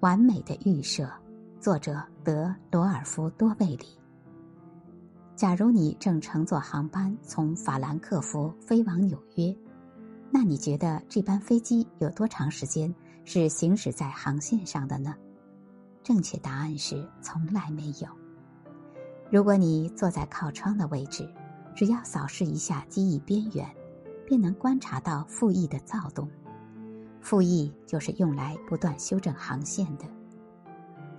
完美的预设，作者德罗尔夫多贝里。假如你正乘坐航班从法兰克福飞往纽约，那你觉得这班飞机有多长时间是行驶在航线上的呢？正确答案是从来没有。如果你坐在靠窗的位置，只要扫视一下机翼边缘，便能观察到副翼的躁动。副翼就是用来不断修正航线的。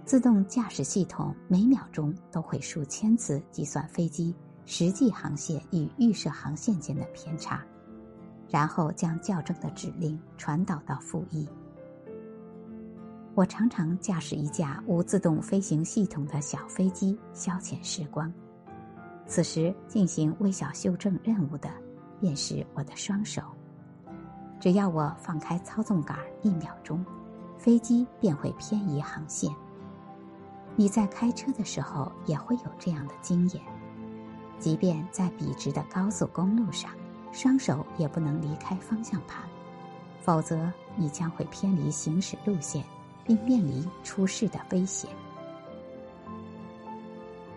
自动驾驶系统每秒钟都会数千次计算飞机实际航线与预设航线间的偏差，然后将校正的指令传导到副翼。我常常驾驶一架无自动飞行系统的小飞机消遣时光。此时进行微小修正任务的，便是我的双手。只要我放开操纵杆一秒钟，飞机便会偏移航线。你在开车的时候也会有这样的经验，即便在笔直的高速公路上，双手也不能离开方向盘，否则你将会偏离行驶路线。并面临出事的危险。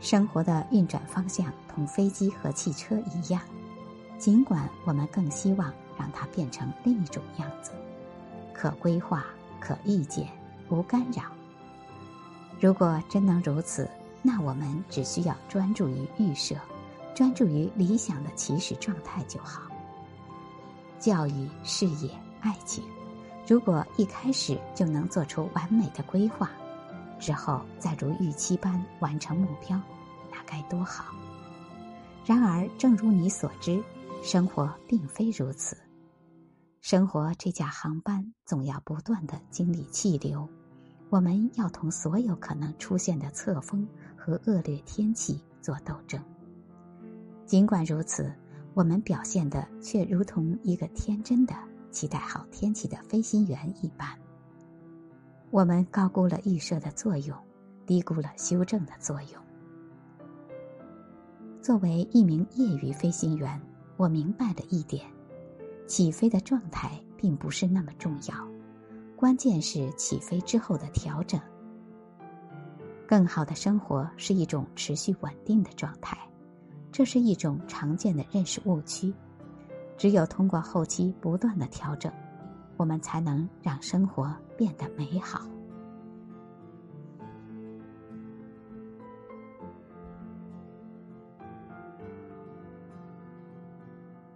生活的运转方向同飞机和汽车一样，尽管我们更希望让它变成另一种样子，可规划、可预见、无干扰。如果真能如此，那我们只需要专注于预设，专注于理想的起始状态就好。教育、事业、爱情。如果一开始就能做出完美的规划，之后再如预期般完成目标，那该多好！然而，正如你所知，生活并非如此。生活这架航班总要不断的经历气流，我们要同所有可能出现的侧风和恶劣天气做斗争。尽管如此，我们表现的却如同一个天真的。期待好天气的飞行员一般，我们高估了预设的作用，低估了修正的作用。作为一名业余飞行员，我明白了一点：起飞的状态并不是那么重要，关键是起飞之后的调整。更好的生活是一种持续稳定的状态，这是一种常见的认识误区。只有通过后期不断的调整，我们才能让生活变得美好。